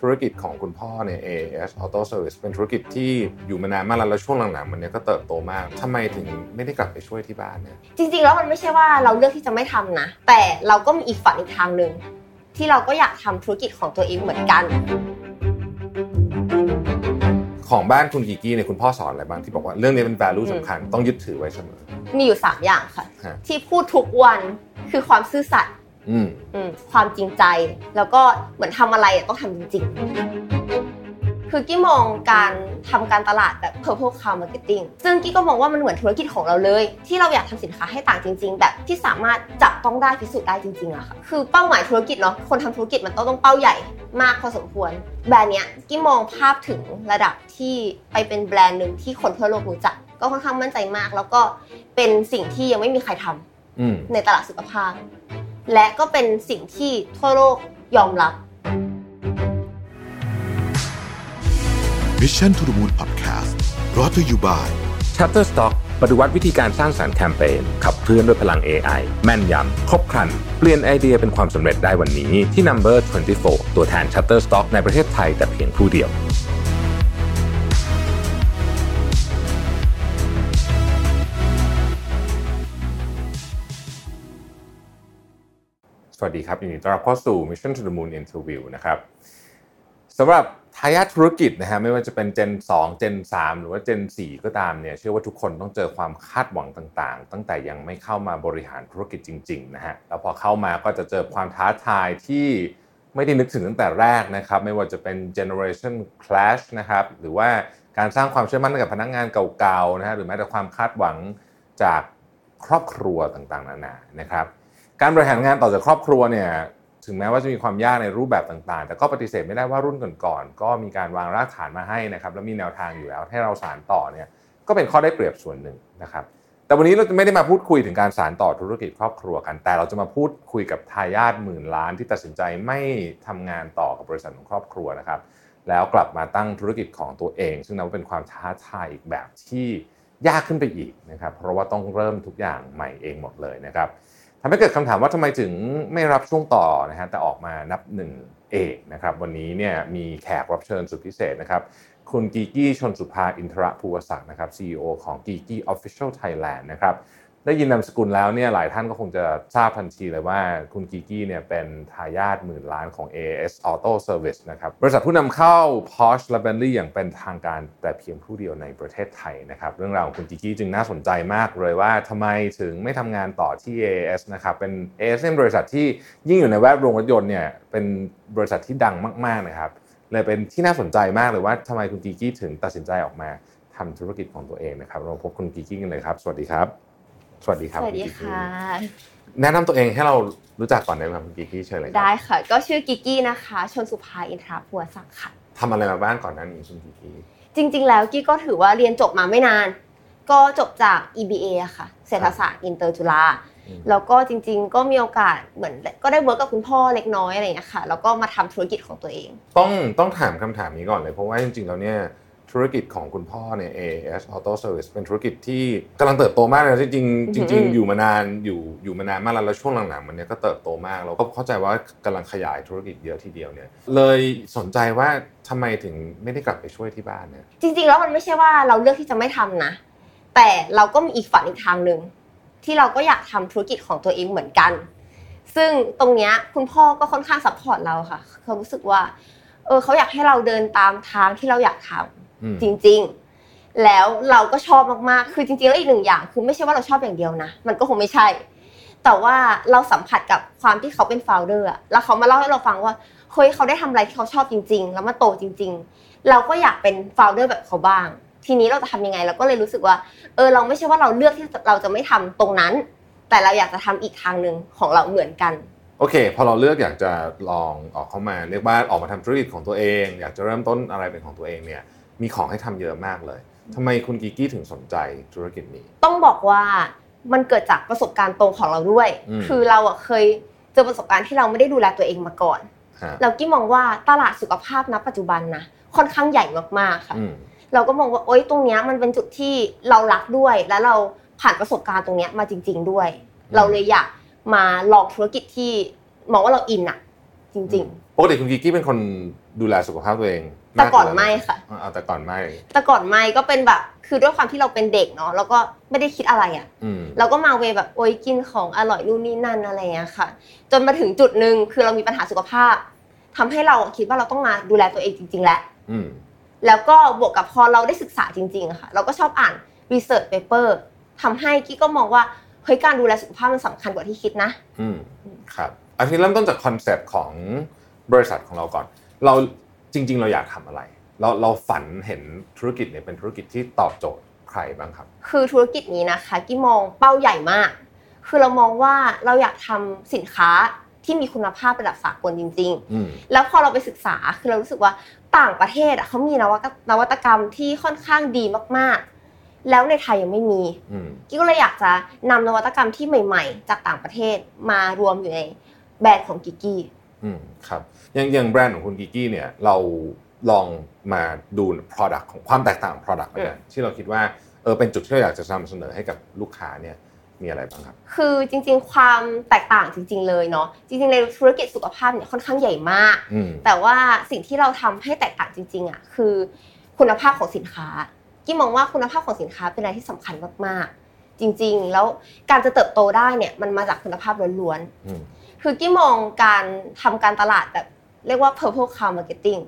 ธุรกิจของคุณพ่อเนี่ย AS Auto Service เป็นธุรกิจที่อยู่มานานมากแล้วแล้วช่วงหลังๆมันเนี้ยก็เติบโตมากทำไมถึงไม่ได้กลับไปช่วยที่บ้านเนี่ยจริงๆแล้วมันไม่ใช่ว่าเราเลือกที่จะไม่ทำนะ แต่เราก็มีอีกฝันอีกทางหนึ่งที่เราก็อยากทำธุรกิจของตัวเองเหมือนกัน ของบ้านคุณกีกี้เนี่ยคุณพ่อสอนอะไรบ้างที่บอกว่าเรื่องนี้เป็น value สำคัญต้องยึดถือไว้เสมอ มีอยู่ 3 อย่างค่ะฮะที่พูดทุกวันคือความซื่อสัตย์อืมอืม ความจริงใจ แล้วก็เหมือนทำอะไรอะต้องทำจริงๆ คือกี้มองการทำการตลาดแบบ purple cow marketing ซึ่งกี้ก็มองว่ามันเหมือนธุรกิจของเราเลย ที่เราอยากทำสินค้าให้ต่างจริง ๆ แบบที่สามารถจับต้องได้พิสูจน์ได้จริงๆอะค่ะ คือเป้าหมายธุรกิจเนาะ คนทำธุรกิจมันต้องต้องเป้าใหญ่มากพอสมควร แบรนด์เนี้ยกี้มองภาพถึงระดับที่ไปเป็นแบรนด์หนึ่งที่คนทั่วโลกรู้จัก ก็ค่อนข้างมั่นใจมาก แล้วก็เป็นสิ่งที่ยังไม่มีใครทำอืมในตลาดสุขภาพ และก็เป็นสิ่งที่ทั่วโลกยอมรับ Mission to the Moon Podcast brought to you by Shutterstock ปฏิวัติวิธีการสร้างสารรค์แคมเปญขับเคลื่อนด้วยพลัง AI แม่นยำ ครบครัน เปลี่ยนไอเดียเป็นความสำเร็จได้วันนี้ที่ Number 24 ตัวแทน Shutterstock ในประเทศไทยแต่เพียงผู้เดียว สวัสดีครับยินดีต้อนรับเข้าสู่ Mission to the Moon Interview นะครับสำหรับทายาทธุรกิจนะฮะไม่ว่าจะเป็น Gen 2 Gen 3 หรือว่า Gen 4 ก็ตามเนี่ยเชื่อว่าทุกคนต้องเจอความคาดหวังต่างๆ ตั้งแต่ยังไม่เข้ามาบริหารธุรกิจจริงๆนะฮะแล้วพอเข้ามาก็จะเจอความท้าทายที่ไม่ได้นึกถึงตั้งแต่แรกนะครับไม่ว่าจะเป็น generation clash นะครับหรือว่าการสร้างความเชื่อมั่นกับพนักงานเก่าๆนะฮะหรือแม้แต่ความคาดหวังจากครอบครัวต่างๆนานานะครับ การบริหารงานต่อจากครอบครัวเนี่ยถึงแม้ว่าจะมีความยากในรูปแบบต่างๆ แต่ก็ปฏิเสธไม่ได้ว่ารุ่นก่อนๆก็มีการวางรากฐานมาให้นะครับแล้วมีแนวทางอยู่แล้วให้เราสานต่อเนี่ยก็เป็นข้อได้เปรียบส่วนหนึ่งนะครับแต่วันนี้เราจะไม่ได้มาพูดคุยถึงการสานต่อธุรกิจครอบครัวกัน แต่เราจะมาพูดคุยกับทายาทหมื่นล้านที่ตัดสินใจไม่ทำงานต่อกับบริษัทของครอบครัวนะครับแล้วกลับมาตั้งธุรกิจของตัวเอง ซึ่งนับว่าเป็นความท้าทายอีกแบบที่ยากขึ้นไปอีกนะครับเพราะว่าต้องเริ่มทุกอย่างใหม่เองหมดเลยนะครับ ทำให้เกิดคำถามว่าทำไมถึงไม่รับช่วงต่อนะฮะแต่ออกมานับหนึ่งเองนะครับวันนี้เนี่ยมีแขกรับเชิญสุดพิเศษนะครับคุณกีกี้ชนสุภาอินทรภูวศักดิ์นะครับ CEO ของกีกี้ Official Thailand นะครับ ได้ยินนามสกุลแล้วเนี่ยหลายท่านก็คงจะทราบทันทีเลยว่าคุณกีกี้เนี่ยเป็นทายาทหมื่นล้านของ AS Auto Service นะครับบริษัทผู้นำเข้า Porsche และ Bentley อย่างเป็นทางการแต่เพียงผู้เดียวในประเทศไทยนะครับเรื่องราวของคุณกีกี้จึงน่าสนใจมากเลยว่าทำไมถึงไม่ทำงานต่อที่ AS นะครับเป็น AS เป็นบริษัทที่ยิ่งอยู่ในแวดวงรถยนต์เนี่ยเป็นบริษัทที่ดังมากๆนะครับเลยเป็นที่น่าสนใจมากเลยว่าทำไมคุณกีกี้ถึงตัดสินใจออกมาทำธุรกิจของตัวเองนะครับเราพบคุณกีกี้กันเลยครับ สวัสดีครับ สวัสดีครับสวัสดีณกีกี้ค่ะ แนะนำตัวเองให้เรารู้จักก่อนได้ไหมครับคุณกีกี้เชิญเลยครับได้ค่ะ ก็ชื่อกิกกี้นะคะ ชนสุภาอินทราพัวศักดิ์ค่ะทำอะไรมาบ้างก่อนหน้านี้คุณกีกี้จริง ๆ แล้วกี้ก็ถือว่าเรียนจบมาไม่นาน ก็จบจาก EBA อะค่ะ เศรษฐศาสตร์อินเตอร์จุฬาอืมแล้วก็จริง ๆ ก็มีโอกาสเหมือนก็ได้ work กับคุณพ่อเล็กน้อยอะไรอย่างเงี้ยค่ะแล้วก็มาทำธุรกิจของตัวเอง ต้องต้องถามคำถามนี้ก่อนเลยเพราะว่าจริงๆแล้วเนี่ย ธุรกิจของคุณพ่อเนี่ย AAS Auto Service เป็นธุรกิจที่กำลังเติบโตมากเลยนะจริงๆจริง ๆ อยู่มานานอยู่อยู่มานานมากแล้วแล้วช่วงหลังๆมันเนี่ยก็เติบโตมากเราก็เข้าใจว่ากำลังขยายธุรกิจเยอะทีเดียวเนี่ยเลยสนใจว่าทำไมถึงไม่ได้กลับไปช่วยที่บ้านเนี่ยจริง ๆ แล้วมันไม่ใช่ว่าเราเลือกที่จะไม่ทำนะ แต่เราก็มีอีกฝันอีกทางหนึ่งที่เราก็อยากทำธุรกิจของตัวเองเหมือนกัน ซึ่งตรงเนี้ยคุณพ่อก็ค่อนข้าง support เราค่ะเขารู้สึกว่าเออเขาอยากให้เราเดินตามทางที่เราอยากทำอืม จริง ๆ แล้วเราก็ชอบมากๆ คือจริงๆ แล้วอีกหนึ่งอย่างคือไม่ใช่ว่าเราชอบอย่างเดียวนะ มันก็คงไม่ใช่ แต่ว่าเราสัมผัสกับความที่เขาเป็น founder อะแล้วเขามาเล่าให้เราฟังว่าเฮ้ยเขาได้ทำอะไรที่เขาชอบจริง ๆ แล้วมาโตจริง ๆ เราก็อยากเป็น founder แบบเขาบ้าง ทีนี้เราจะทำยังไงเราก็เลยรู้สึกว่า เออเราไม่ใช่ว่าเราเลือกที่เราจะไม่ทำตรงนั้น แต่เราอยากจะทำอีกทางหนึ่งของเราเหมือนกันโอเคพอเราเลือกอยากจะลองออกเข้ามาเรียกว่าออกมาทำธุรกิจของตัวเอง อยากจะเริ่มต้นอะไรเป็นของตัวเองเนี่ย มีของให้ทำเยอะมากเลยทำไมคุณกีกี้ถึงสนใจธุรกิจนี้ ต้องบอกว่ามันเกิดจากประสบการณ์ตรงของเราด้วยอืมคือเราอะเคยเจอประสบการณ์ที่เราไม่ได้ดูแลตัวเองมาก่อนฮะเรากี้มองว่าตลาดสุขภาพณปัจจุบันนะค่อนข้างใหญ่มากๆค่ะอืมเราก็มองว่าโอ๊ยตรงเนี้ยมันเป็นจุดที่เรารักด้วย และเราผ่านประสบการณ์ตรงเนี้ยมาจริง ๆด้วยอืมเราเลยอยากมาลองธุรกิจที่มองว่าเราอินอะจริงปกติคุณกีกี้เป็นคนดูแลสุขภาพตัวเอง แต่ก่อนไม่ค่ะเอาแต่ก่อนไม่แต่ก่อนไม่ก็เป็นแบบ คือด้วยความที่เราเป็นเด็กเนาะแล้วก็ไม่ได้คิดอะไรอะอืมเราก็มาเวแบบโอ๊ยกินของอร่อยนู่นนี่นั่นอะไรอย่างเงี้ยค่ะ จนมาถึงจุดหนึ่งคือเรามีปัญหาสุขภาพทำให้เราคิดว่าเราต้องมาดูแลตัวเองจริง ๆ แล้วอืมแล้วก็บวกกับพอเราได้ศึกษาจริงๆอะค่ะ เราก็ชอบอ่าน research paper ทำให้กี้ก็มองว่าเฮ้ยการดูแลสุขภาพมันสำคัญกว่าที่คิดนะ อืมครับอันนี้เริ่มต้นจากคอนเซปต์ของบริษัทของเราก่อน เรา จริง ๆ เราอยากทำอะไร เราเราฝันเห็นธุรกิจเนี่ยเป็นธุรกิจที่ตอบโจทย์ใครบ้างครับ คือธุรกิจนี้นะคะกี้มองเป้าใหญ่มาก คือเรามองว่าเราอยากทำสินค้าที่มีคุณภาพระดับสากลจริงๆอืมแล้วพอเราไปศึกษาคือเรารู้สึกว่าต่างประเทศอะเขามีนวัตนวัตกรรมที่ค่อนข้างดีมากๆ แล้วในไทยยังไม่มีอืมกิ๊กก็เลยอยากจะนำนวัตกรรมที่ใหม่ ๆ จากต่างประเทศมารวมอยู่ในแบรนด์ของกิกกี้ อืมครับอย่างอย่างแบรนด์ของคุณกิกกี้เนี่ยเราลองมาดู Product ของความแตกต่างของ Product แล้วกันที่เราคิดว่าเออเป็นจุดที่เราอยากจะนำเสนอให้กับลูกค้าเนี่ยมีอะไรบ้างครับ คือจริงๆ ความแตกต่างจริง ๆ เลยเนาะ จริงๆ ในธุรกิจสุขภาพเนี่ยค่อนข้างใหญ่มากอืมแต่ว่าสิ่งที่เราทำให้แตกต่างจริง ๆอะคือคุณภาพของสินค้า กี้มองว่าคุณภาพของสินค้าเป็นอะไรที่สำคัญมากๆ จริง ๆ แล้วการจะเติบโตได้เนี่ยมันมาจากคุณภาพล้วนอืมๆ คือกี้มองการทำการตลาดแบบเรียกว่า purple cow marketing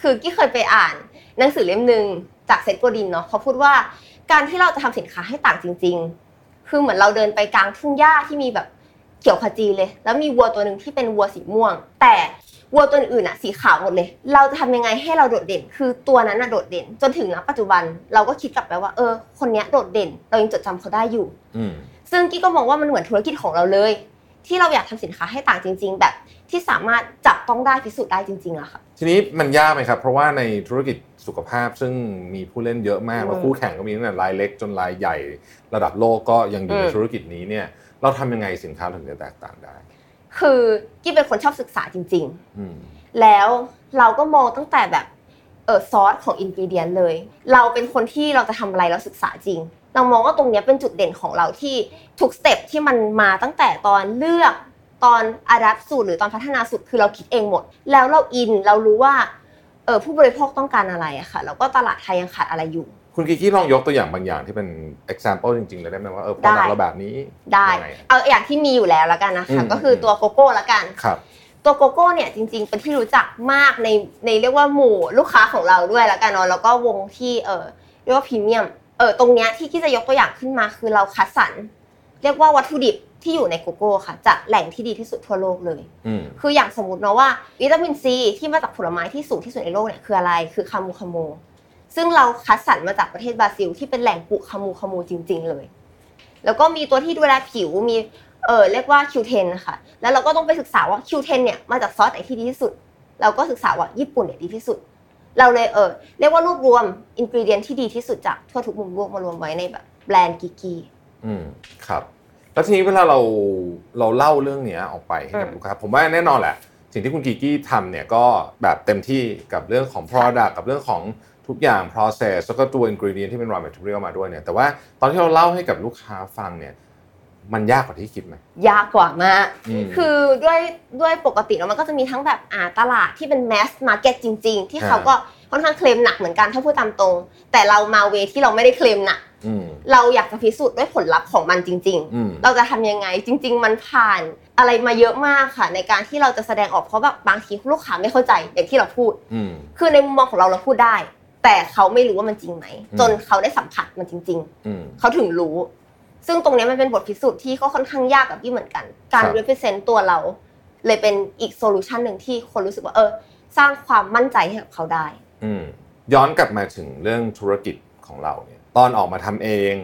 คือกี้เคยไปอ่านหนังสือเล่มหนึ่งจากเซตโกดินเนาะเขาพูดว่าการที่เราจะทำสินค้าให้ต่างจริง ๆ คือเหมือนเราเดินไปกลางทุ่งหญ้าที่มีแบบเขียวขจีเลย แล้วมีวัวตัวหนึ่งที่เป็นวัวสีม่วง แต่วัวตัวอื่นอะสีขาวหมดเลย เราจะทำยังไงให้เราโดดเด่น คือตัวนั้นน่ะโดดเด่น จนถึงณปัจจุบันเราก็คิดกลับไปว่า เออ คนเนี้ยโดดเด่น เรายังจดจำเขาได้อยู่อืมซึ่งกี้ก็มองว่ามันเหมือนธุรกิจของเราเลย ที่เราอยากทำสินค้าให้ต่างจริง ๆ แบบที่สามารถจับต้องได้พิสูจน์ได้จริงๆอะค่ะ ทีนี้มันยากไหมครับ เพราะว่าในธุรกิจสุขภาพซึ่งมีผู้เล่นเยอะมากอืมแล้วคู่แข่งก็มีตั้งแต่รายเล็กจนรายใหญ่ระดับโลกก็ยังอยู่ในอืมธุรกิจนี้เนี่ยเราทำยังไงสินค้าถึงจะแตกต่างได้ คือกี้เป็นคนชอบศึกษาจริงๆอืมแล้วเราก็มองตั้งแต่แบบเออซอสของอินกิเดียนเลย เราเป็นคนที่เราจะทำอะไรเราศึกษาจริง เรามองว่าตรงเนี้ยเป็นจุดเด่นของเราที่ทุกสเต็ปที่มันมาตั้งแต่ตอนเลือกตอนอาดัปสูตรหรือตอนพัฒนาสูตรคือเราคิดเองหมด แล้วเราอินเรารู้ว่าเออผู้บริโภคต้องการอะไรอะค่ะแล้วก็ตลาดไทยยังขาดอะไรอยู่ คุณกิกกี้ลองยกตัวอย่างบางอย่างที่เป็น example จริงๆเลยได้ไหมว่าเออ product ได้เราแบบนี้ได้ยังงอะเอาอย่างที่มีอยู่แล้วละกันนะคะอืมก็คือตัวโกโก้ละกันครับตัวโกโก้เนี่ยจริง ๆ เป็นที่รู้จักมากในในเรียกว่าหมู่ลูกค้าของเราด้วยแล้วกันเนาะแล้วก็วงที่เออเรียกว่าพรีเมียม เออตรงเนี้ยที่กี้จะยกตัวอย่างขึ้นมาคือเราคัดสรรเรียกว่าวัตถุดิบที่อยู่ในโกโก้ค่ะจากแหล่งที่ดีที่สุดทั่วโลกเลยอืมคืออย่างสมมติเนาะว่าวิตามินซีที่มาจากผลไม้ที่สูงที่สุดในโลกเนี่ยคืออะไรคือ camu camu ซึ่งเราคัดสรรมาจากประเทศบราซิล ที่เป็นแหล่งปลูกคามูคาโมจริง ๆ เลย แล้วก็มีตัวที่ดูแลผิวมีเออเรียกว่า Q10 นะคะแล้วเราก็ต้องไปศึกษาว่า Q10 เนี่ยมาจากซอสไหนที่ดีที่สุด เราก็ศึกษาว่าญี่ปุ่นเนี่ยดีที่สุด เราเลยเออเรียกว่ารวบรวมอินกรีเดียนที่ดีที่สุดจากทั่วทุกมุมโลกมารวมไว้ในแบบแบรนด์กิกกี้อืมครับแล้วทีนี้เวลาเราเราเล่าเรื่องเนี้ยออกไปให้กับอืมลูกค้าผมว่าแน่นอนแหละ สิ่งที่คุณกิกกี้ทำเนี่ยก็แบบเต็มที่กับเรื่องของ product กับเรื่องของทุกอย่าง process แล้วก็ตัว ingredient ที่เป็น raw material มาด้วยเนี่ยแต่ว่าตอนที่เราเล่าให้กับลูกค้าฟังเนี่ย มันยากกว่าที่คิดไหมยากกว่ามากอืมคือด้วยด้วยปกติแล้วมันก็จะมีทั้งแบบอ่าตลาดที่เป็น mass market จริง ๆ ที่อ่าเขาก็ค่อนข้างเคลมหนักเหมือนกันถ้าพูดตามตรง แต่เรามา way ที่เราไม่ได้เคลมหนักอืมเราอยากจะพิสูจน์ด้วยผลลัพธ์ของมันจริงอืมๆเราจะทำยังไงจริง ๆ มันผ่านอะไรมาเยอะมากค่ะ ในการที่เราจะแสดงออกเพราะแบบบางทีลูกค้าไม่เข้าใจอย่างที่เราพูดอืมคือในมุมมองของเราเราพูดได้ แต่เขาไม่รู้ว่ามันจริงไหมอืมจนเขาได้สัมผัสมันจริงๆอืมเขาถึงรู้ ซึ่งตรงเนี้ยมันเป็นบทพิสูจน์ที่ก็ค่อนข้างยากกับพี่เหมือนกัน การครับ represent ตัวเรา เลยเป็นอีกโซลูชันหนึ่งที่คนรู้สึกว่าเออ สร้างความมั่นใจให้กับเขาได้อืมย้อนกลับมาถึงเรื่องธุรกิจของเราเนี่ยตอนออกมาทำเอง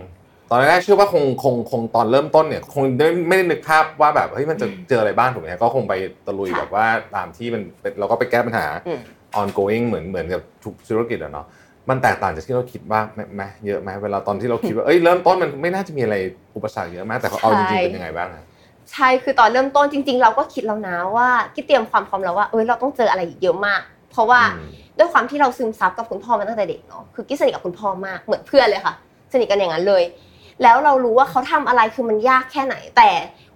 ตอนแรกเชื่อว่าคงคงคงตอนเริ่มต้นเนี่ย คงไม่ไม่ได้นึกภาพว่าแบบเฮ้ยมันจะเจออะไรบ้างถูกไหมฮะก็คงไปตะลุยค่ะแบบว่าตามที่มันเป็นเราก็ไปแก้ปัญหาอืม ongoing เหมือนเหมือนกับทุกธุรกิจอะเนาะ มันแตกต่างจากที่เราคิดบ้างไหมไหมเยอะไหมเวลาตอนที่เราคิดว่าเอ้ยเริ่มต้นมันไม่น่าจะมีอะไรอุปสรรคเยอะมากแต่เอาจริงๆเป็นยังไงบ้างอะใช่คือตอนเริ่มต้นจริง ๆ เราก็คิดแล้วนะว่ากี่เตรียมความพร้อมแล้วว่าเออเราต้องเจออะไรอีกเยอะมาก เพราะว่าอืมด้วยความที่เราซึมซับกับคุณพ่อมาตั้งแต่เด็กเนาะคือกี้สนิทกับคุณพ่อมากเหมือนเพื่อนเลยค่ะ สนิทกันอย่างนั้นเลย แล้วเรารู้ว่าเขาทำอะไรคือมันยากแค่ไหน แต่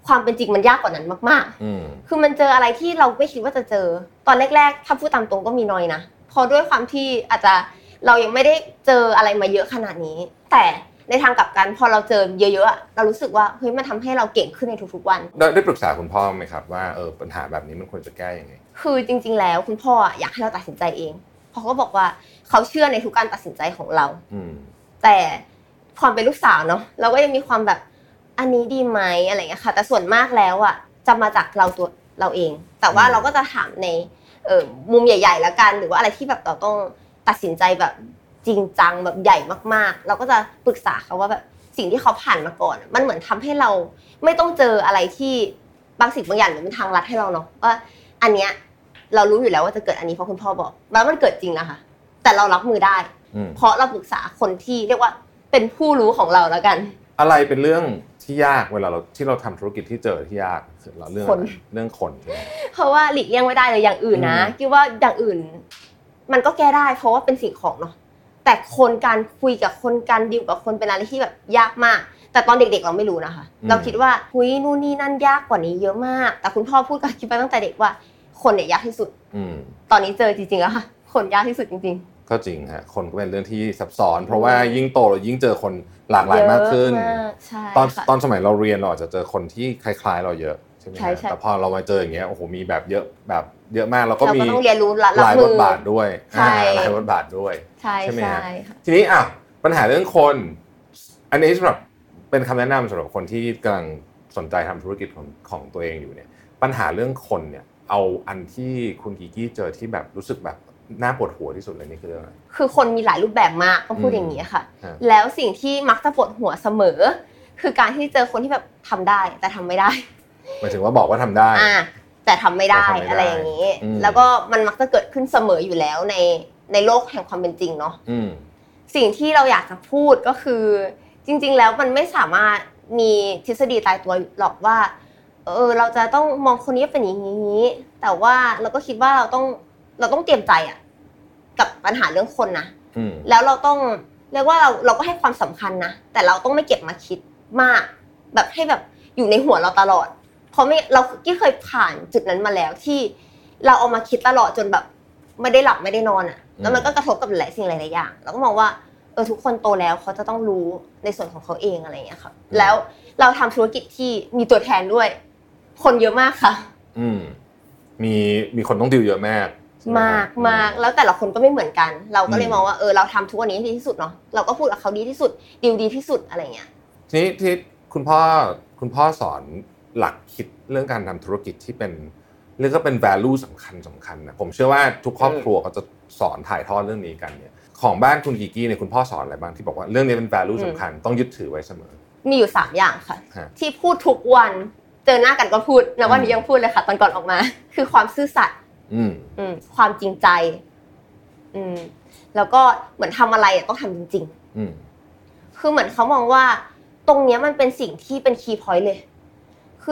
ความเป็นจริงมันยากกว่านั้นมากอืมๆคือมันเจออะไรที่เราไม่คิดว่าจะเจอ ตอนแรกๆถ้าพูดตามตรงก็มีน้อยนะเพอด้วยความที่อาจจะ เรายังไม่ได้เจออะไรมาเยอะขนาดนี้ แต่ในทางกลับกันพอเราเจอเยอะๆอะเรารู้สึกว่าเฮ้ยมันทำให้เราเก่งขึ้นในทุกๆวันได้ได้ปรึกษาคุณพ่อไหมครับว่าเออปัญหาแบบนี้มันควรจะแก้ยังไงคือจริง ๆ แล้วคุณพ่ออะอยากให้เราตัดสินใจเองเพราะเขาบอกว่าเขาเชื่อในทุกการตัดสินใจของเราอืมแต่ความเป็นลูกสาวเนาะเราก็ยังมีความแบบอันนี้ดีไหมอะไรเงี้ยค่ะ แต่ส่วนมากแล้วอะจะมาจากเราตัวเราเอง แต่ว่าอืมเราก็จะถามในเออมุมใหญ่ ๆ แล้วกัน หรือว่าอะไรที่แบบเราต้อง ตัดสินใจแบบจริงจังแบบใหญ่มากๆ เราก็จะปรึกษาเขาว่าแบบสิ่งที่เขาผ่านมาก่อน มันเหมือนทำให้เราไม่ต้องเจออะไรที่บางสิ่งบางอย่างหรือเป็นทางลัดให้เราเนาะว่าอันเนี้ยเรารู้อยู่แล้วว่าจะเกิดอันนี้เพราะคุณพ่อบอกแล้วมันเกิดจริงนะคะแต่เรารับมือได้อืมเพราะเราปรึกษาคนที่เรียกว่าเป็นผู้รู้ของเราแล้วกัน อะไรเป็นเรื่องที่ยากเวลาเราที่เราทำธุรกิจที่เจอที่ยากเราเรื่องคนอะไรเรื่องคนใช่ไหมเพราะว่าหลีกเลี่ยงไม่ได้เลยอย่างอื่นนะอืมคิดว่าอย่างอื่น มันก็แก้ได้ เพราะว่าเป็นสิ่งของเนาะแต่คนการคุยกับคนการดิวกับคนเป็นอะไรที่แบบยากมาก แต่ตอนเด็กๆเราไม่รู้นะคะ เราคิดว่าคุยนู่นนี่นั่นยากกว่านี้เยอะมาก แต่คุณพ่อพูดกับคิดไปตั้งแต่เด็กว่า คนเนี่ยยากที่สุดอืมตอนนี้เจอจริงๆแล้วค่ะคนยากที่สุดจริงก็จริงฮะคนก็เป็นเรื่องที่ซับซ้อน เพราะว่ายิ่งโตเรายิ่งเจอคนหลากหลายมากขึ้นเยอะมากใช่ตอนค่ะตอนสมัยเราเรียนเราอาจจะเจอคนที่คล้าย ๆ เราเยอะใช่ไหมฮะใช่ใช่แต่พอเรามาเจออย่างเงี้ยโอ้โหมีแบบเยอะแบบ เยอะมากแล้วก็เรามีก็ต้องเรียนรู้ละหรับลายมืบทอบาทด้วยใช่อ่าหลายบทบาทด้วยใช่ใช่ไหมฮะใช่ค่ะทีนี้อะปัญหาเรื่องคน อันนี้สำหรับเป็นคำแนะนำสำหรับคนที่กำลังสนใจทำธุรกิจของของตัวเองอยู่เนี่ย ปัญหาเรื่องคนเนี่ย เอาอันที่คุณกีกี้เจอที่แบบรู้สึกแบบน่าปวดหัวที่สุดเลยนี่คือเรื่องอะไรคือคนมีหลายรูปแบบมากต้องพูดอืมอย่างนี้ค่ะฮะแล้วสิ่งที่มักจะปวดหัวเสมอ คือการที่เจอคนที่แบบทำได้แต่ทำไม่ได้หมายถึงว่าบอกว่าทำได้อ่าแต่ทำไม่ได้ แต่ทำไม่ได้อะไรอย่างนี้อืมแล้วก็มันมักจะเกิดขึ้นเสมออยู่แล้วในในโลกแห่งความเป็นจริงเนาะอืมสิ่งที่เราอยากจะพูดก็คือ จริง ๆ แล้วมันไม่สามารถมีทฤษฎีตายตัวหรอกว่า เออเราจะต้องมองคนนี้เป็นอย่างนี้ แต่ว่าเราก็คิดว่าเราต้องเราต้องเตรียมใจอะกับปัญหาเรื่องคนนะอืมแล้วเราต้องเรียกว่าเราเราก็ให้ความสำคัญนะแต่เราต้องไม่เก็บมาคิดมาก แบบให้แบบอยู่ในหัวเราตลอด เพราะไม่เราที่เคยผ่านจุดนั้นมาแล้วที่เราเอามาคิดตลอดจนแบบไม่ได้หลับไม่ได้นอนอะ แล้วมันก็กระทบกับหลายสิ่งหลายๆอย่างเราก็มองว่าเออทุกคนโตแล้วเขาจะต้องรู้ในส่วนของเขาเองอะไรอย่างเงี้ยครับแล้วเราทำธุรกิจที่มีตัวแทนด้วย คนเยอะมากค่ะ อืมมีมีคนต้องดิวเยอะมากใช่ไหมากครับมากแล้วแต่ละคนก็ไม่เหมือนกัน เราก็เลยอืมมองว่าเออเราทำทุกวันนี้ให้ดีที่สุดเนาะเราก็พูดกับเขาดีที่สุดดีลดีที่สุดอะไรเงี้ยทีนี้ที่คุณพ่อคุณพ่อสอน หลักคิดเรื่องการทำธุรกิจที่เป็นเรียกก็เป็น value สำคัญสำคัญนะผมเชื่อว่าทุกครอบครัวก็จะสอนถ่ายทอดเรื่องนี้กันเนี่ยของบ้านคุณกีกี้เนี่ยคุณพ่อสอนอะไรบ้างที่บอกว่าเรื่องนี้เป็น value อืมสำคัญต้องยึดถือไว้เสมอ มีอยู่สามอย่างค่ะฮะที่พูดทุกวันเจอหน้ากันก็พูดนะวันอืนี้มยังพูดเลยค่ะ ตอนก่อนออกมา คือความซื่อสัตย์อืมอืมความจริงใจ อืม แล้วก็เหมือนทำอะไรอะต้องทำจริงอืมๆคือเหมือนเขามองว่า ตรงเนี้ยมันเป็นสิ่งที่เป็นคีย์พอยต์เลย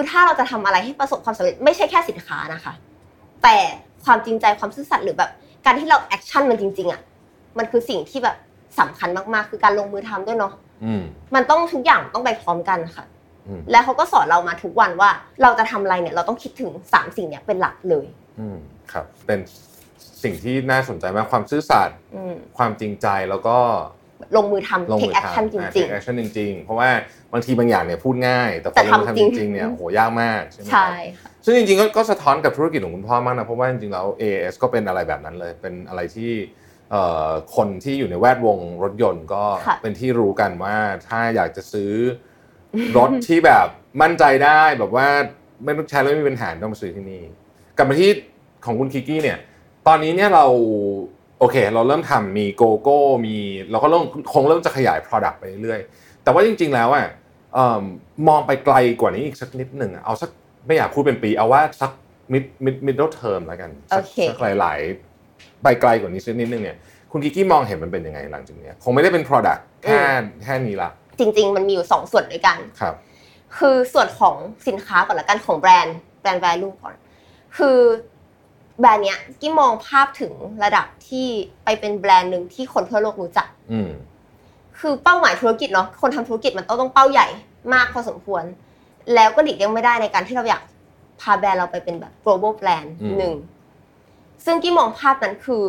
คือถ้าเราจะทำอะไรให้ประสบความสำเร็จไม่ใช่แค่สินค้านะคะ แต่ความจริงใจความซื่อสัตย์หรือแบบ การที่เรา action มันจริง ๆอะมันคือสิ่งที่แบบสำคัญมากๆ คือการลงมือทำด้วยเนาะอืมมันต้องทุกอย่างต้องไปพร้อมกันค่ะอืมแล้วเขาก็สอนเรามาทุกวันว่าเราจะทำอะไรเนี่ยเราต้องคิดถึงสามสิ่งเนี้ยเป็นหลักเลยอืมครับ เป็นสิ่งที่น่าสนใจมากความซื่อสัตย์อืมความจริงใจแล้วก็ ลงมือทำลงมือแอคทำชั่นจริง take action จริง ๆ เพราะว่าบางทีบางอย่างเนี่ยพูดง่าย แต่พแต่อลงมือทำทำจริจงริงๆเนี่ยโหยากมากใช่ไหมๆคใช่รับค่ะซึ่งจริงๆก็ก็สะท้อนกับธุรกิจของคุณพ่อมากนะเพราะว่าจริงๆแล้ว AS ก็เป็นอะไรแบบนั้นเลย เป็นอะไรที่เอ่อคนที่อยู่ในแวดวงรถยนต์ก็ค่ะเป็นที่รู้กันว่าถ้าอยากจะซื้อรถที่แบบมั่นใจได้แบบว่าไม่ต้องใช้แล้วไม่มีปัญหาต้องมาซื้อที่นี่กลับมาที่ของคุณคิกกี้เนี่ย ตอนนี้เนี่ยเรา โอเค เราเริ่มทำมีโกโก้มีเราก็เริ่มคงเริ่มจะขยาย Product ไปเรื่อยๆแต่ว่าจริง ๆ แล้วอะเอิ่มมองไปไกลกว่านี้อีกสักนิดหนึ่งอะเอาสักไม่อยากพูดเป็นปี เอาว่าสัก mid mid middle term แล้วกันสักโอเคสักหลายๆ ไปไกลกว่านี้สักนิดนึงเนี่ยคุณกิกกี้มองเห็นมันเป็นยังไงหลังจากเนี้ยคงไม่ได้เป็น Product แค่แค่นี้ละจริง ๆ มันมีอยู่สองส่วนด้วยกันครับ คือส่วนของสินค้าก่อนละกันของแบรนด์แบรนด์ value ก่อน คือ แบรนด์เนี้ยกี้มองภาพถึงระดับที่ไปเป็นแบรนด์หนึ่งที่คนทั่วโลกรู้จักอืมคือเป้าหมายธุรกิจเนาะคนทำธุรกิจมันต้องต้องเป้าใหญ่มากพอสมควร แล้วก็หลีกเลี่ยงไม่ได้ในการที่เราอยากพาแบรนด์เราไปเป็นแบบ global brand อืมหนึ่งซึ่งกี้มองภาพนั้นคือ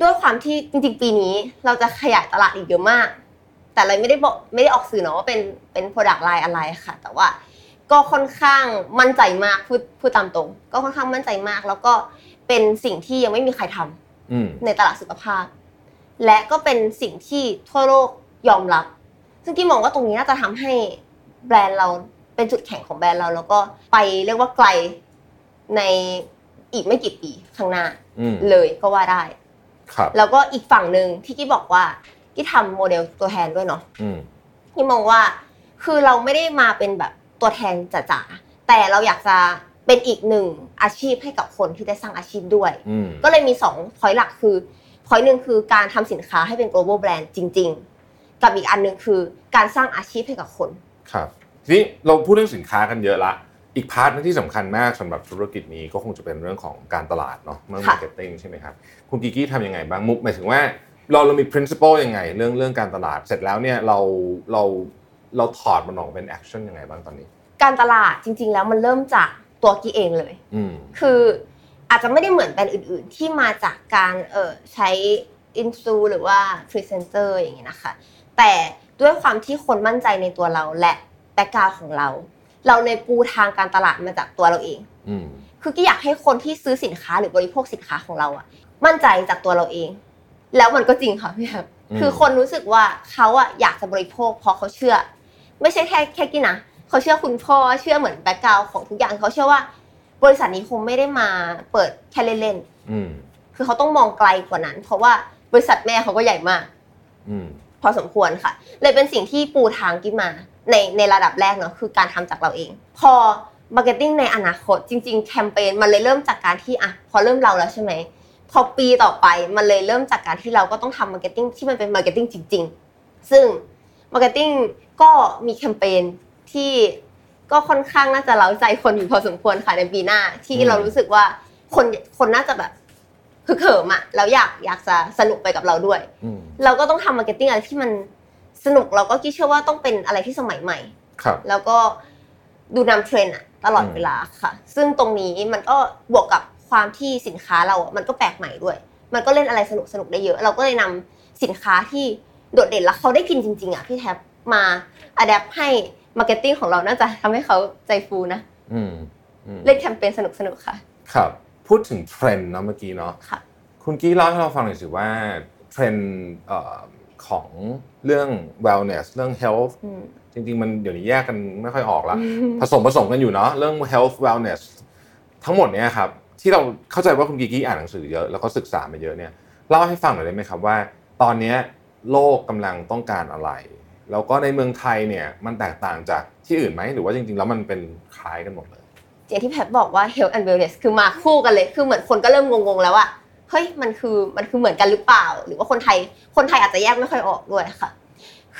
ด้วยความที่จริงๆ ปีนี้ เราจะขยายตลาดอีกเยอะมาก แต่เราไม่ได้บอกไม่ได้ออกสื่อเนาะว่าเป็นเป็น product line อะไรค่ะ แต่ว่า ก็ค่อนข้างมั่นใจมากพูดพูดตามตรง ก็ค่อนข้างมั่นใจมาก แล้วก็เป็นสิ่งที่ยังไม่มีใครทำอืมในตลาดสุขภาพ และก็เป็นสิ่งที่ทั่วโลกยอมรับ ซึ่งที่มองว่าตรงนี้น่าจะทำให้แบรนด์เราเป็นจุดแข็งของแบรนด์เรา แล้วก็ไปเรียกว่าไกลในอีกไม่กี่ปีข้างหน้าอืมเลยก็ว่าได้ครับแล้วก็อีกฝั่งหนึ่งที่กี้บอกว่ากี้ทำโมเดลตัวแทนด้วยเนาะอืมที่มองว่าคือเราไม่ได้มาเป็นแบบ ตัวแทนจ๋าๆแต่เราอยากจะเป็นอีกหนึ่งอาชีพให้กับคนที่ได้สร้างอาชีพด้วยอืมก็เลยมี2 point หลักคือ point หนึ่งคือการทำสินค้าให้เป็น global brand จริง ๆ กับอีกอันหนึ่งคือการสร้างอาชีพให้กับคน ครับ ทีนี้เราพูดเรื่องสินค้ากันเยอะละ อีก part หนึงที่สำคัญมากสำหรับธุรกิจนี้ก็คงจะเป็นเรื่องของการตลาดเนาะเรื่องค่ะ marketing ใช่ไหมครับ คุณกิกกี้ทำยังไงบ้างมุกหมายถึงว่าเราเรามี principle ยังไง เรื่องเรื่องการตลาดเสร็จแล้วเนี่ยเราเรา เราถอดมันออกเป็น action ยังไงบ้างตอนนี้ การตลาดจริง ๆ แล้วมันเริ่มจากตัวกี้เองเลยอืมคืออาจจะไม่ได้เหมือนแบรนด์อื่น ๆ ที่มาจากการเออใช้ influ หรือว่าพรีเซนเตอร์อย่างนี้นะคะ แต่ด้วยความที่คนมั่นใจในตัวเราและ background ของเรา เราเลยปูทางการตลาดมาจากตัวเราเองอืมคือกี้อยากให้คนที่ซื้อสินค้าหรือบริโภคสินค้าของเราอะมั่นใจจากตัวเราเอง แล้วมันก็จริงค่ะพี่แท็ปอืมคือคนรู้สึกว่าเขาอะอยากจะบริโภคเพราะเขาเชื่อ ไม่ใช่แค่แค่กี้นะเขาเชื่อคุณพ่อเชื่อเหมือน background ของทุกอย่างเขาเชื่อว่า บริษัทนี้คงไม่ได้มาเปิดแค่เล่นอืมๆคือเขาต้องมองไกลกว่านั้น เพราะว่าบริษัทแม่เขาก็ใหญ่มากอืมพอสมควรค่ะ เลยเป็นสิ่งที่ปูทางกี้มาในในระดับแรกเนาะคือการทำจากเราเอง พอ marketing ในอนาคตจริง ๆ แคมเปญมันเลยเริ่มจากการที่อะพอเริ่มเราแล้วใช่ไหมพอปีต่อไปมันเลยเริ่มจากการที่เราก็ต้องทำ marketing ที่มันเป็น marketing จริง ๆ ซึ่ง marketing ก็มีแคมเปญที่ก็ค่อนข้างน่าจะเร้าใจคนอยู่พอสมควรค่ะในปีหน้า ที่อืมเรารู้สึกว่าคนคนน่าจะแบบฮึกเหิมอะแล้วอยากอยากจะสนุกไปกับเราด้วยอืมเราก็ต้องทำ marketing อะไรที่มันสนุกเราก็คิดเชื่อว่าต้องเป็นอะไรที่สมัยใหม่ครับ แล้วก็ดูนำเทรนด์อะตลอดอืมเวลาค่ะ ซึ่งตรงนี้มันก็บวกกับความที่สินค้าเราอะมันก็แปลกใหม่ด้วย มันก็เล่นอะไรสนุกสนุกได้เยอะ เราก็เลยนำสินค้าที่ โดดเด่นแล้วเขาได้กินจริง ๆอะพี่แท็ป มา adapt ให้ marketing ของเราน่าจะทำให้เขาใจฟูนะอืมอืมเล่นแคมเปญสนุกๆค่ะ ครับ พูดถึงเทรนด์เนาะเมื่อกี้เนาะค่ะคุณกี้เล่าให้เราฟังหน่อยสิว่าเทรนด์เอ่อของเรื่อง wellness เรื่อง health อืมจริง ๆ มันเดี๋ยวนี้แยกกันไม่ค่อยออกละผสมผสมกันอยู่เนาะเรื่อง health wellness ทั้งหมดเนี้ยครับ ที่เราเข้าใจว่าคุณกิกกี้อ่านหนังสือเยอะแล้วก็ศึกษามาเยอะเนี่ยเล่าให้ฟังหน่อยได้ไหมครับว่า ตอนเนี้ย โลกกำลังต้องการอะไรแล้วก็ในเมืองไทยเนี่ยมันแตกต่างจากที่อื่นไหมหรือว่าจริงๆ แล้วมันเป็นคล้ายกันหมดเลยอย่างที่แพทบอกว่า health and wellness คือมาคู่กันเลย คือเหมือนคนก็เริ่มงงๆแล้วว่าเฮ้ยมันคือมันคือเหมือนกันหรือเปล่า หรือว่าคนไทยคนไทยอาจจะแยกไม่ค่อยออกด้วยค่ะ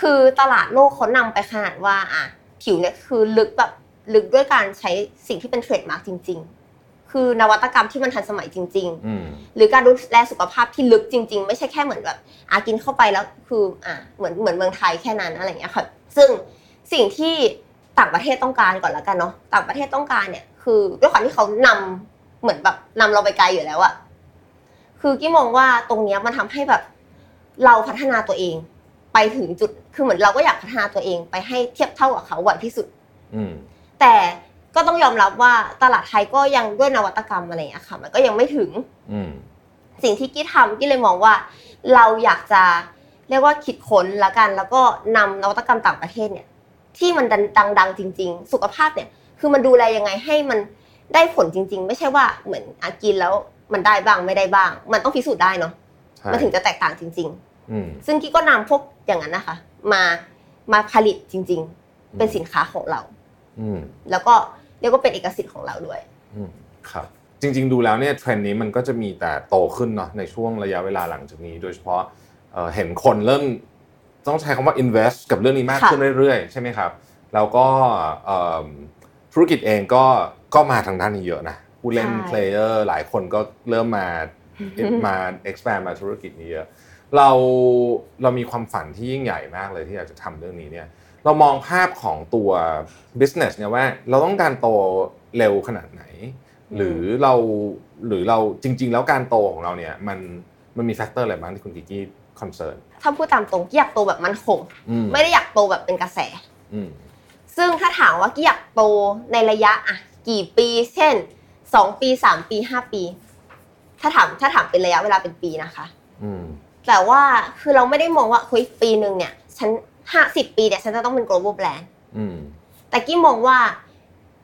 คือตลาดโลกเขานำไปขนาดว่าอะผิวเนี่ยคือลึกแบบลึกด้วยการใช้สิ่งที่เป็นเทรดมาร์กจริง ๆ คือนวัตกรรมที่มันทันสมัยจริงๆอืมหรือการดูแลสุขภาพที่ลึกจริง ๆ ไม่ใช่แค่เหมือนแบบอากินเข้าไปแล้วคืออ่าเหมือนเหมือนเมืองไทยแค่นั้นอะไรอย่างเงี้ยค่ะซึ่งสิ่งที่ต่างประเทศต้องการก่อนแล้วกันเนาะต่างประเทศต้องการเนี่ย คือด้วยความที่เขานำเหมือนแบบนำเราไปไกลอยู่แล้วอะคือกี้มองว่าตรงเนี้ยมันทำให้แบบเราพัฒนาตัวเอง ไปถึงจุดคือเหมือนเราก็อยากพัฒนาตัวเองไปให้เทียบเท่ากับเขาวันที่สุดอืมแต่ ก็ต้องยอมรับว่าตลาดไทยก็ยังด้วยนวัตกรรมอะไรอย่างเงี้ยค่ะ มันก็ยังไม่ถึงอืมสิ่งที่กี้ทำกี้เลยมองว่า เราอยากจะเรียกว่าคิดค้นละกัน แล้วก็นำนวัตกรรมต่างประเทศเนี่ย ที่มันดังๆจริง ๆ สุขภาพเนี่ย คือมันดูแลยังไงให้มันได้ผลจริง ๆ ไม่ใช่ว่าเหมือนอากินแล้วมันได้บ้างไม่ได้บ้าง มันต้องพิสูจน์ได้เนาะใช่มันถึงจะแตกต่างจริงอืมๆซึ่งกี้ก็นำพวกอย่างนั้นนะคะ มามาผลิตจริง ๆ เป็นสินค้าของเราอืมแล้วก็ เรียกว่าเป็นเอกสิทธิ์ของเราด้วยอืมครับ จริง ๆ ดูแล้วเนี่ยเทรนด์นี้มันก็จะมีแต่โตขึ้นเนาะในช่วงระยะเวลาหลังจากนี้ โดยเฉพาะเอ่อเห็นคนเริ่มต้องใช้คำว่า invest กับเรื่องนี้มากค่ะขึ้นเรื่อยๆ ใช่ไหมครับ แล้วก็เอิ่มธุรกิจเองก็ก็มาทางด้านนี้เยอะนะผู้เล่นใช่ player หลายคนก็เริ่มมามา expand มาธุรกิจนี้เยอะเราเรามีความฝันที่ยิ่งใหญ่มากเลยที่อยากจะทำเรื่องนี้เนี่ย เรามองภาพของตัว business เนี่ยว่าเราต้องการโตเร็วขนาดไหน หรือเราหรือเราจริง ๆ แล้วการโตของเราเนี่ยมันมันมี factor อะไรบ้างที่คุณกิกกี้คอนเซิร์นถ้าพูดตามตรงกี้อยากโตแบบมั่นคง ไม่ได้อยากโตแบบเป็นกระแสอืมซึ่งถ้าถามว่ากี้อยากโตในระยะอะกี่ปี เช่นสองปีสามปีห้าปี ถ้าถามถ้าถามเป็นระยะเวลาเป็นปีนะคะอืมแต่ว่าคือเราไม่ได้มองว่าเฮ้ยปีหนึ่งเนี่ย ฉัน ห้าสิบปีเนี่ยฉันจะต้องเป็น global brand อืมแต่กี้มองว่า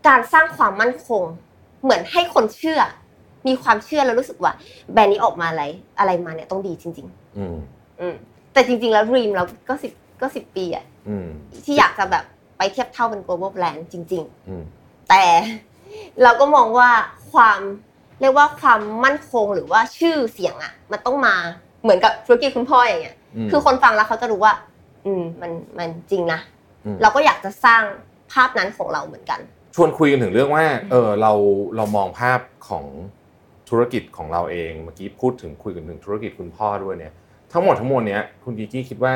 การสร้างความมั่นคง เหมือนให้คนเชื่อ มีความเชื่อแล้วรู้สึกว่า แบรนด์นี้ออกมาอะไรอะไรมาเนี่ยต้องดีจริงอืมๆอืมแต่จริง ๆ แล้ว dream เราก็สิบก็สิบปีอะอืมที่อยากจะแบบไปเทียบเท่าเป็น global brand จริงๆอืมแต่เราก็มองว่าความเรียกว่าความมั่นคงหรือว่าชื่อเสียงอะ มันต้องมาเหมือนกับธุรกิจคุณพ่ออย่างเงี้ยอืมคือคนฟังแล้วเขาจะรู้ว่า อืมมันมันจริงนะอืมเราก็อยากจะสร้างภาพนั้นของเราเหมือนกัน ชวนคุยกันถึงเรื่องว่าเออเราเรามองภาพของธุรกิจของเราเองเมื่อกี้พูดถึงคุยกันถึงธุรกิจคุณพ่อด้วยเนี่ย ทั้งหมดทั้งมวลเนี้ยคุณกิกกี้คิดว่า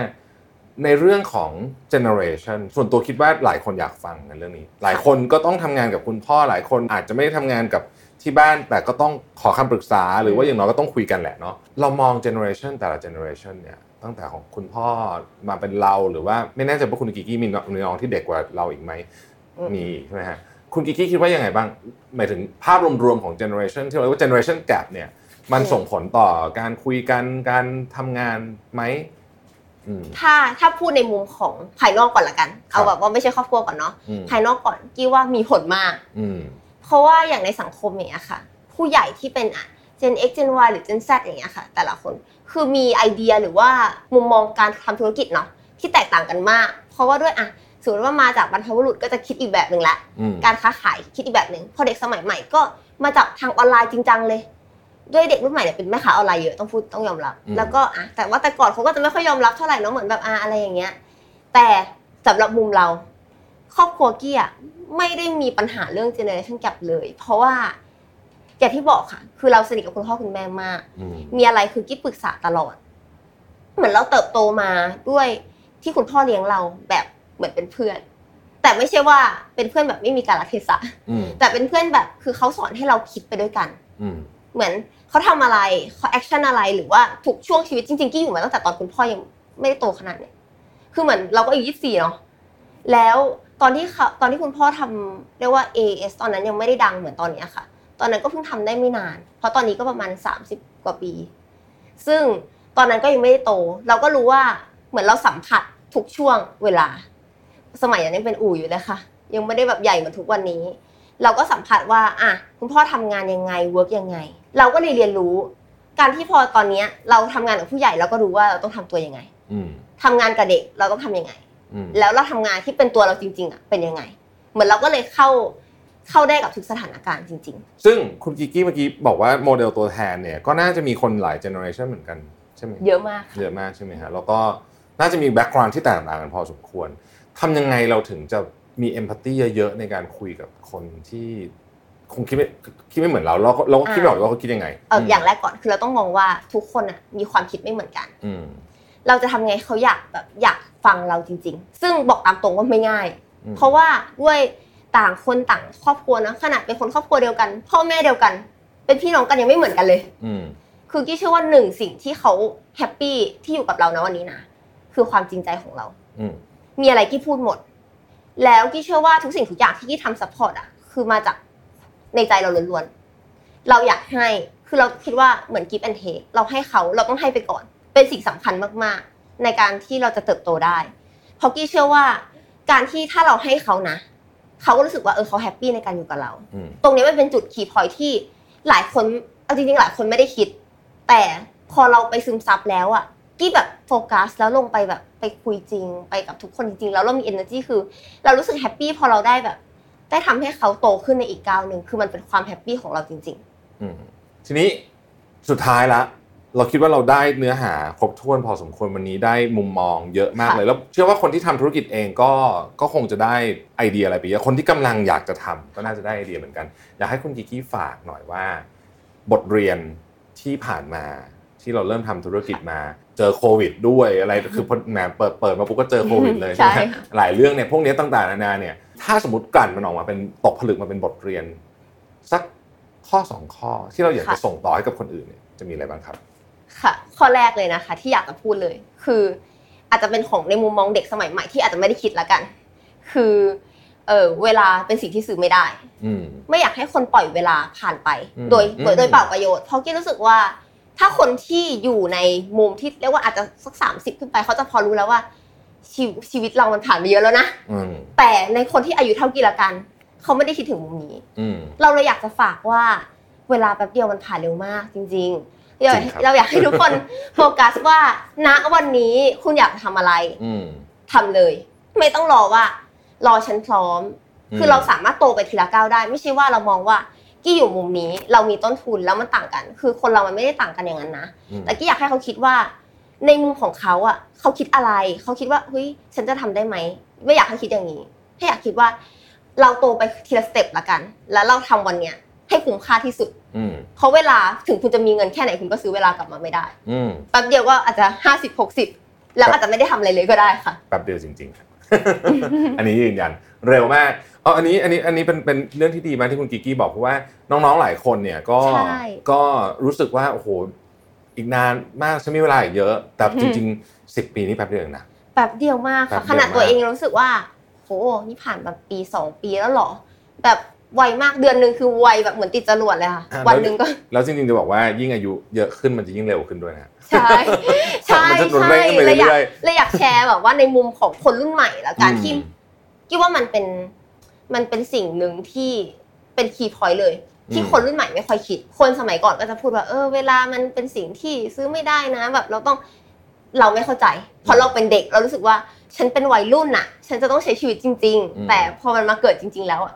ในเรื่องของ generation ส่วนตัวคิดว่าหลายคนอยากฟังในเรื่องนี้ หลายคนก็ต้องทำงานกับคุณพ่อหลายคนอาจจะไม่ได้ทำงานกับที่บ้านแต่ก็ต้องขอคำปรึกษา หรือว่าอย่างน้อยก็ต้องคุยกันแหละเนาะเรามอง generation แต่ละ generation เนี่ย ตั้งแต่ของคุณพ่อมาเป็นเราหรือว่าไม่แน่ใจว่าคุณกิกกี้มีน้องที่เด็กกว่าเราอีกไหมอืมมีใช่ไหมฮะคุณกิกกี้คิดว่ายังไงบ้างหมายถึงภาพรวมๆของ generation ที่เราเรียกว่า generation gap เนี่ยมันส่งผลต่อการคุยกันการทำงานไหมอืมถ้าถ้าพูดในมุมของภายนอกก่อนละกัน เอาครับแบบว่าไม่ใช่ครอบครัวก่อนเนาะอืมภายนอกก่อนกี้ว่ามีผลมากอืมเพราะว่าอย่างในสังคมอย่างเงี้ยค่ะ ผู้ใหญ่ที่เป็นอะ Gen X Gen Y หรือ Gen Z อย่างเงี้ยค่ะ แต่ละคนคือมีไอเดียหรือว่ามุมมองการทำธุรกิจเนาะที่แตกต่างกันมาก เพราะว่าด้วยอะสมมติว่ามาจากบรรพบุรุษก็จะคิดอีกแบบหนึ่งละอืมการค้าขายคิดอีกแบบหนึ่งพอเด็กสมัยใหม่ก็มาจากทางออนไลน์จริงจังเลยด้วยเด็กรุ่นใหม่เนี่ยเป็นแม่ค้าออนไลน์เยอะต้องพูดต้องยอมรับ แล้วก็อะแต่ว่าแต่ก่อนเขาก็จะไม่ค่อยยอมรับเท่าไหร่เนาะเหมือนแบบอะอะไรอย่างเงี้ย แต่สำหรับมุมเรา ครอบครัวกี้อะไม่ได้มีปัญหาเรื่อง generation gap เลย เพราะว่า อย่างที่บอกค่ะ คือเราสนิทกับคุณพ่อคุณแม่มากอืมมีอะไรคือกี้ปรึกษาตลอด เหมือนเราเติบโตมาด้วยที่คุณพ่อเลี้ยงเราแบบเหมือนเป็นเพื่อน แต่ไม่ใช่ว่าเป็นเพื่อนแบบไม่มีการรัเทศะอืมแต่เป็นเพื่อนแบบคือเขาสอนให้เราคิดไปด้วยกันอืมเหมือนเขาทำอะไรเขา action อะไรหรือว่าทุกช่วงชีวิตจริงๆกี้อยู่มาตั้งแต่ตอนคุณพ่อยังไม่ได้โตขนาดเนี้ยคือเหมือนเราก็อายุยี่สิบสี่เนาะแล้วตอนที่เขาตอนที่คุณพ่อทำเรียกว่า AAS ตอนนั้นยังไม่ได้ดังเหมือนตอนเนี้ยค่ะ ตอนนั้นก็เพิ่งทำได้ไม่นาน เพราะตอนนี้ก็ประมาณ 30 กว่าปี ซึ่งตอนนั้นก็ยังไม่ได้โต เราก็รู้ว่าเหมือนเราสัมผัสทุกช่วงเวลา สมัยนั้นยังเป็นอู่อยู่เลยค่ะ ยังไม่ได้แบบใหญ่เหมือนทุกวันนี้ เราก็สัมผัสว่าอะคุณพ่อทำงานยังไง work ยังไง เราก็เลยเรียนรู้ การที่พอตอนเนี้ยเราทำงานกับผู้ใหญ่เราก็รู้ว่าเราต้องทำตัวยังไงอืมทำงานกับเด็กเราต้องทำยังไงอืมแล้วเราทำงานที่เป็นตัวเราจริง ๆอะเป็นยังไง เหมือนเราก็เลยเข้า เข้าได้กับทุกสถานการณ์จริงซึ่งคุณกิกกี้เมื่อกี้บอกว่าโมเดลตัวแทนเนี่ยก็น่าจะมีคนหลาย generation เหมือนกันใช่ไหมๆเยอะมากค่ะเยอะมากใช่ไหมฮะแล้วก็น่าจะมี background ที่แตกต่างกันพอสมควรทำยังไงเราถึงจะมี empathy เยอะๆในการคุยกับคนที่คงคิดไม่คิดไม่เหมือนเราเราก็เราก็คิดไม่ออกว่าเขาคิดยังไงเอออย่างแรกก่อนคือเราต้องมองว่าทุกคนอะมีความคิดไม่เหมือนกันอืมเราจะทำไงเขาอยากแบบอยากฟังเราจริง ๆ ซึ่งบอกตามตรงว่าไม่ง่ายอืมเพราะว่าด้วย ต่างคนต่างครอบครัวนะขนาดเป็นคนครอบครัวเดียวกัน พ่อแม่เดียวกัน เป็นพี่น้องกันยังไม่เหมือนกันเลยอืมคือกี้เชื่อว่าหนึ่งสิ่งที่เขา happy ที่อยู่กับเรานะวันนี้นะคือความจริงใจของเราอืมมีอะไรกี้พูดหมด แล้วกี้เชื่อว่าทุกสิ่งทุกอย่างที่กี้ทำ support อะคือมาจากในใจเราล้วนๆเราอยากให้คือเราคิดว่าเหมือน give and take เราให้เขาเราต้องให้ไปก่อน เป็นสิ่งสำคัญมากๆ ในการที่เราจะเติบโตได้เพราะกี้เชื่อว่า การที่ถ้าเราให้เขานะ เขาก็รู้สึกว่าเออเขา happy ในการอยู่กับเราอืมตรงนี้มันเป็นจุด key point ที่หลายคนเอาจริงๆหลายคนไม่ได้คิด แต่พอเราไปซึมซับแล้วอะกี้แบบโฟกัสแล้วลงไปแบบไปคุยจริง ไปกับทุกคนจริงๆแล้วเรามี energy คือ เรารู้สึก happy พอเราได้แบบ ได้ทำให้เขาโตขึ้นในอีกก้าวหนึ่งคือมันเป็นความ happy ของเราจริงอืมทีนี้สุดท้ายละ เราคิดว่าเราได้เนื้อหาครบถ้วนพอสมควรวันนี้ได้มุมมองเยอะมากค่ะเลย แล้วเชื่อว่าคนที่ทำธุรกิจเองก็ก็คงจะได้ไอเดียอะไรไปเยอะคนที่กำลังอยากจะทำก็น่าจะได้ไอเดียเหมือนกัน อยากให้คุณกิกกี้ฝากหน่อยว่า บทเรียนที่ผ่านมาที่เราเริ่มทำธุรกิจมาเจอโควิด ด้วยอะไรคือพอแหมเปิดเปิดมาปุ๊บก็เจอโควิดเลยใช่ใช่ไหมหลายเรื่องเนี่ยพวกนี้ต่างๆนานาเนี่ย ถ้าสมมติกลั่นมันออกมาเป็นตกผลึกมาเป็นบทเรียน สักข้อสองข้อที่เราอยากจะส่งต่อให้กับคนอื่นเนี่ยจะมีอะไรบ้างครับ ค่ะ ข้อแรกเลยนะคะ ที่อยากจะพูดเลย คืออาจจะเป็นของในมุมมองเด็กสมัยใหม่ที่อาจจะไม่ได้คิดละกัน คือเออเวลาเป็นสิ่งที่ซื้อไม่ได้อืมไม่อยากให้คนปล่อยเวลาผ่านไปอืมโดยอืมโดยโดยเปล่าประโยชน์เพราะกี้รู้สึกว่า ถ้าคนที่อยู่ในมุมที่เรียกว่าอาจจะสักสามสิบขึ้นไปเขาจะพอรู้แล้วว่าชีวิตชีวิตเรามันผ่านไปเยอะแล้วนะอืมแต่ในคนที่อายุเท่ากี้ละกันเขาไม่ได้คิดถึงมุมนี้อืมเราเลยอยากจะฝากว่า เวลาแป๊บเดียวมันผ่านเร็วมากจริง ๆ เราอยากจริงครับเราอยากให้ทุกคนโฟกัสว่าณวันนี้คุณอยากทำอะไรอืมทำเลย ไม่ต้องรอว่า รอฉันพร้อมอืมคือเราสามารถโตไปทีละก้าวได้ ไม่ใช่ว่าเรามองว่ากี้อยู่มุมนี้ เรามีต้นทุนแล้วมันต่างกัน คือคนเรามันไม่ได้ต่างกันอย่างนั้นนะอืมแต่กี้อยากให้เขาคิดว่า ในมุมของเขาอะเขาคิดอะไร เขาคิดว่าเฮ้ยฉันจะทำได้ไหมไม่อยากให้คิดอย่างนี้ให้อยากคิดว่า เราโตไปทีละสเต็ปละกัน แล้วเราทำวันเนี้ย ให้คุ้มค่าที่สุดอืมเพราะเวลาถึงคุณจะมีเงินแค่ไหนคุณก็ซื้อเวลากลับมาไม่ได้อืมแป๊บเดียวก็อาจจะห้าสิบหกสิบแล้วอาจจะไม่ได้ทำอะไรเลยก็ได้ค่ะแป๊บเดียวจริงๆครับอันนี้ยืนยันเร็วมากอ๋ออันนี้อันนี้อันนี้เป็นเป็นเรื่องที่ดีมากที่คุณกิกกี้บอกเพราะว่าน้องๆหลายคนเนี่ยก็ใช่ก็รู้สึกว่าโอ้โหอีกนานมากฉันมีเวลาอีกเยอะแต่อือฮึจริงๆสิบปีนี่แป๊บเดียวเองนะแป๊บเดียวมากแป๊ค่ะบเดียวขนาดตัวมากเองยังรู้สึกว่าโหนี่ผ่านแบบปีสองปีแล้วเหรอแบบ ไวมากเดือนหนึ่งคือไวแบบเหมือนติดจรวดเลยค่ะ วันหนึ่งก็ แล้วจริงๆจะบอกว่ายิ่งอายุเยอะขึ้นมันจะยิ่งเร็วขึ้นด้วยนะ ใช่ใช่มันจะใช่เร่งไปเลยอยากเรื่อยเลยอยากแชร์แบบว่าในมุมของคนรุ่นใหม่แล้วกันอืมที่คิดว่ามันเป็นมันเป็นสิ่งหนึ่งที่เป็นคีย์พอยต์เลย ที่คนรุ่นใหม่ไม่ค่อยคิด คนสมัยก่อนก็จะพูดว่าเออเวลามันเป็นสิ่งที่ซื้อไม่ได้นะ แบบเราต้องเราไม่เข้าใจเพราะเราเป็นเด็กเรารู้สึกว่าฉันเป็นวัยรุ่นน่ะ ฉันจะต้องใช้ชีวิตจริง ๆ แต่พอมันมาเกิดจริง ๆ แล้วอะ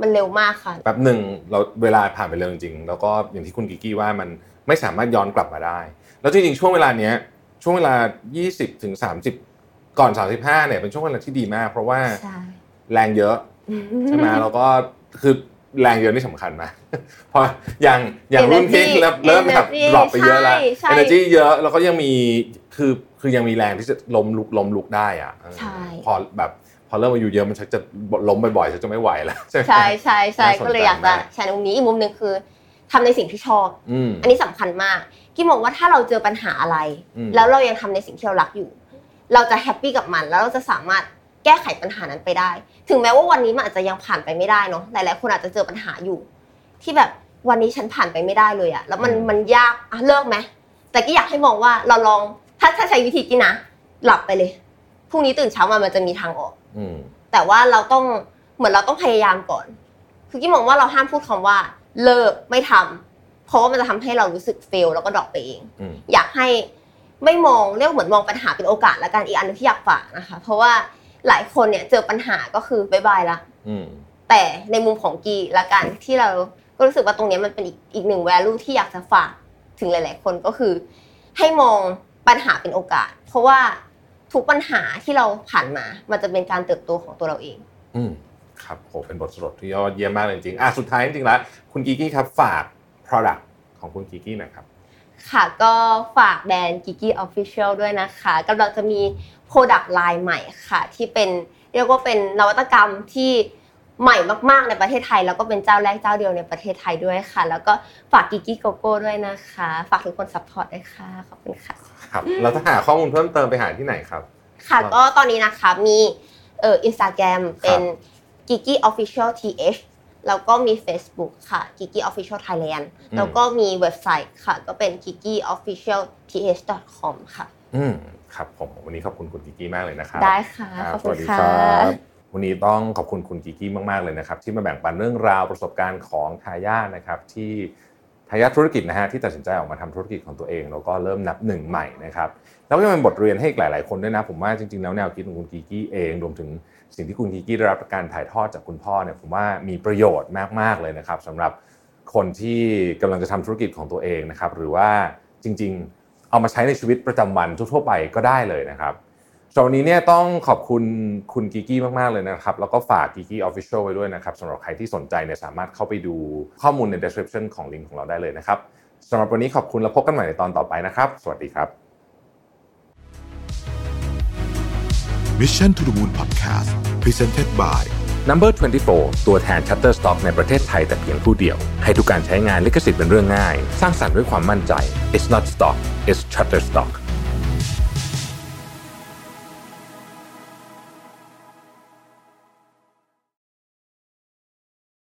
มันเร็วมากค่ะแป๊บหนึ่งเราเวลาผ่านไปเร็วจริงๆแล้วก็อย่างที่คุณกิกกี้ว่ามันไม่สามารถย้อนกลับมาได้ แล้วจริงๆช่วงเวลาเนี้ยช่วงเวลา 20ถึง30 ก่อน 35เนี่ยเป็นช่วงเวลาที่ดีมาก เพราะว่าใช่แรงเยอะใช่ไหมแล้วก็คือแรงเยอะนี่สำคัญไหมเพราะอย่างอย่างรุ่นพี่ Energy เริ่มเริ่มแบบ Energy ดรอปไปเยอะแล้วใช่ใช่ energy เยอะแล้วก็ยังมีคือคือยังมีแรงที่จะล้มลุกล้มลุกได้อะเออใช่พอแบบ พอเริ่มอายุเยอะมันชักจะล้มบ่อยๆชักจะไม่ไหวแล้วใช่ไหมใช่ใช่ใช่น่าสนใจก็เลยอยากจะมากแชร์ในมุมนี้อีกมุมหนึ่งคือทำในสิ่งที่ชอบอืมอันนี้สำคัญมากกี้มองว่าถ้าเราเจอปัญหาอะไรอืมแล้วเรายังทำในสิ่งที่เรารักอยู่ เราจะ happy กับมันแล้วเราจะสามารถแก้ไขปัญหานั้นไปได้ ถึงแม้ว่าวันนี้มันอาจจะยังผ่านไปไม่ได้เนาะหลายๆคนอาจจะเจอปัญหาอยู่ ที่แบบวันนี้ฉันผ่านไปไม่ได้เลยอะแล้วมันมันยากอะเลิกไหมแต่ก็อยากให้มองว่าเราลองถ้าถ้าใช้วิธีกี้นะหลับไปเลยพรุ่งนี้ตื่นเช้ามามันจะมีทางออกอืม แต่ว่าเราต้องเหมือนเราต้องพยายามก่อน คือกี้มองว่าเราห้ามพูดคำว่า เลิกไม่ทำเพราะว่ามันจะทำให้เรารู้สึก fail แล้วก็ drop ไปเองอืมอยากให้ไม่มองเรียกว่าเหมือนมองปัญหาเป็นโอกาสละกันอีกอันหนึ่งที่อยากฝากนะคะ เพราะว่าหลายคนเนี่ยเจอปัญหาก็คือ bye bye ละอืมแต่ในมุมของกี้ละกันที่เราก็รู้สึกว่าตรงเนี้ยมันเป็นอีกอีกหนึ่ง value ที่อยากจะฝากถึงหลาย ๆ คนก็คือ ให้มองปัญหาเป็นโอกาส เพราะว่า ทุกปัญหาที่เราผ่านมา มันจะเป็นการเติบโตของตัวเราเอง อืมครับโหเป็นบทสรุปที่ยอดเยี่ยมมากเลยจริงๆอะสุดท้ายจริงๆแล้วคุณกิกกี้ครับฝาก product ของคุณกิกกี้หน่อยครับ ค่ะก็ฝากแบรนด์ KIKI Official ด้วยนะคะกำลังจะมี Product Line ใหม่ค่ะ ที่เป็นเรียกว่าเป็นนวัตกรรมที่ใหม่มากๆในประเทศไทย แล้วก็เป็นเจ้าแรกเจ้าเดียวในประเทศไทยด้วยค่ะ แล้วก็ฝาก KIKI Coco ด้วยนะคะ ฝากทุกคน support ด้วยค่ะขอบคุณค่ะ ครับแล้วถ้าหาข้อมูลเพิ่มเติมไปหาที่ไหนครับ ค่ะก็ตอนนี้นะคะมีเอ่ออินสตาแกรมเป็น Gigi Official TH แล้วก็มี Facebook ค่ะ Gigi Official Thailand อืมแล้วก็มีเว็บไซต์ค่ะ ก็เป็น Gigi Official TH com ค่ะ อืมครับผมวันนี้ขอบคุณคุณกิกกี้มากเลยนะครับ ได้ค่ะครับขอบสคุวัณสดีค่ะครับวันนี้ต้องขอบคุณคุณกิกกี้มากๆเลยนะครับ ที่มาแบ่งปันเรื่องราวประสบการณ์ของทายาทนะครับที่ ทายาทธุรกิจนะฮะที่ตัดสินใจออกมาทำธุรกิจของตัวเองแล้วก็เริ่มนับหนึ่งใหม่นะครับแล้วก็จะเป็นบทเรียนให้อีกหลาย ๆ คนด้วยนะ ผมว่าจริง ๆ แล้วแนวคิดของคุณกิกกี้เองรวมถึงสิ่งที่คุณกิกกี้ได้รับการถ่ายทอดจากคุณพ่อเนี่ยผมว่ามีประโยชน์มาก ๆ เลยนะครับสำหรับคนที่กำลังจะทำธุรกิจของตัวเองนะครับหรือว่าจริง ๆ เอามาใช้ในชีวิตประจำวันทั่ว ๆ ไปก็ได้เลยนะครับ สำหรับวันนี้เนี่ยต้องขอบคุณคุณกิกกี้มาก ๆ เลยนะครับ แล้วก็ฝาก KIKI Official ไว้ด้วยนะครับสำหรับใครที่สนใจเนี่ยสามารถเข้าไปดูข้อมูลใน description ของลิงก์ของเราได้เลยนะครับสำหรับวันนี้ขอบคุณแล้วพบกันใหม่ในตอนต่อไปนะครับ สวัสดีครับ Mission to the Moon Podcast Presented by Number 24 ตัวแทน Shutterstock ในประเทศไทยแต่เพียงผู้เดียว ให้ทุกการใช้งานลิขสิทธิ์เป็นเรื่องง่าย สร้างสรรค์ด้วยความมั่นใจ It's not stock it's Shutterstock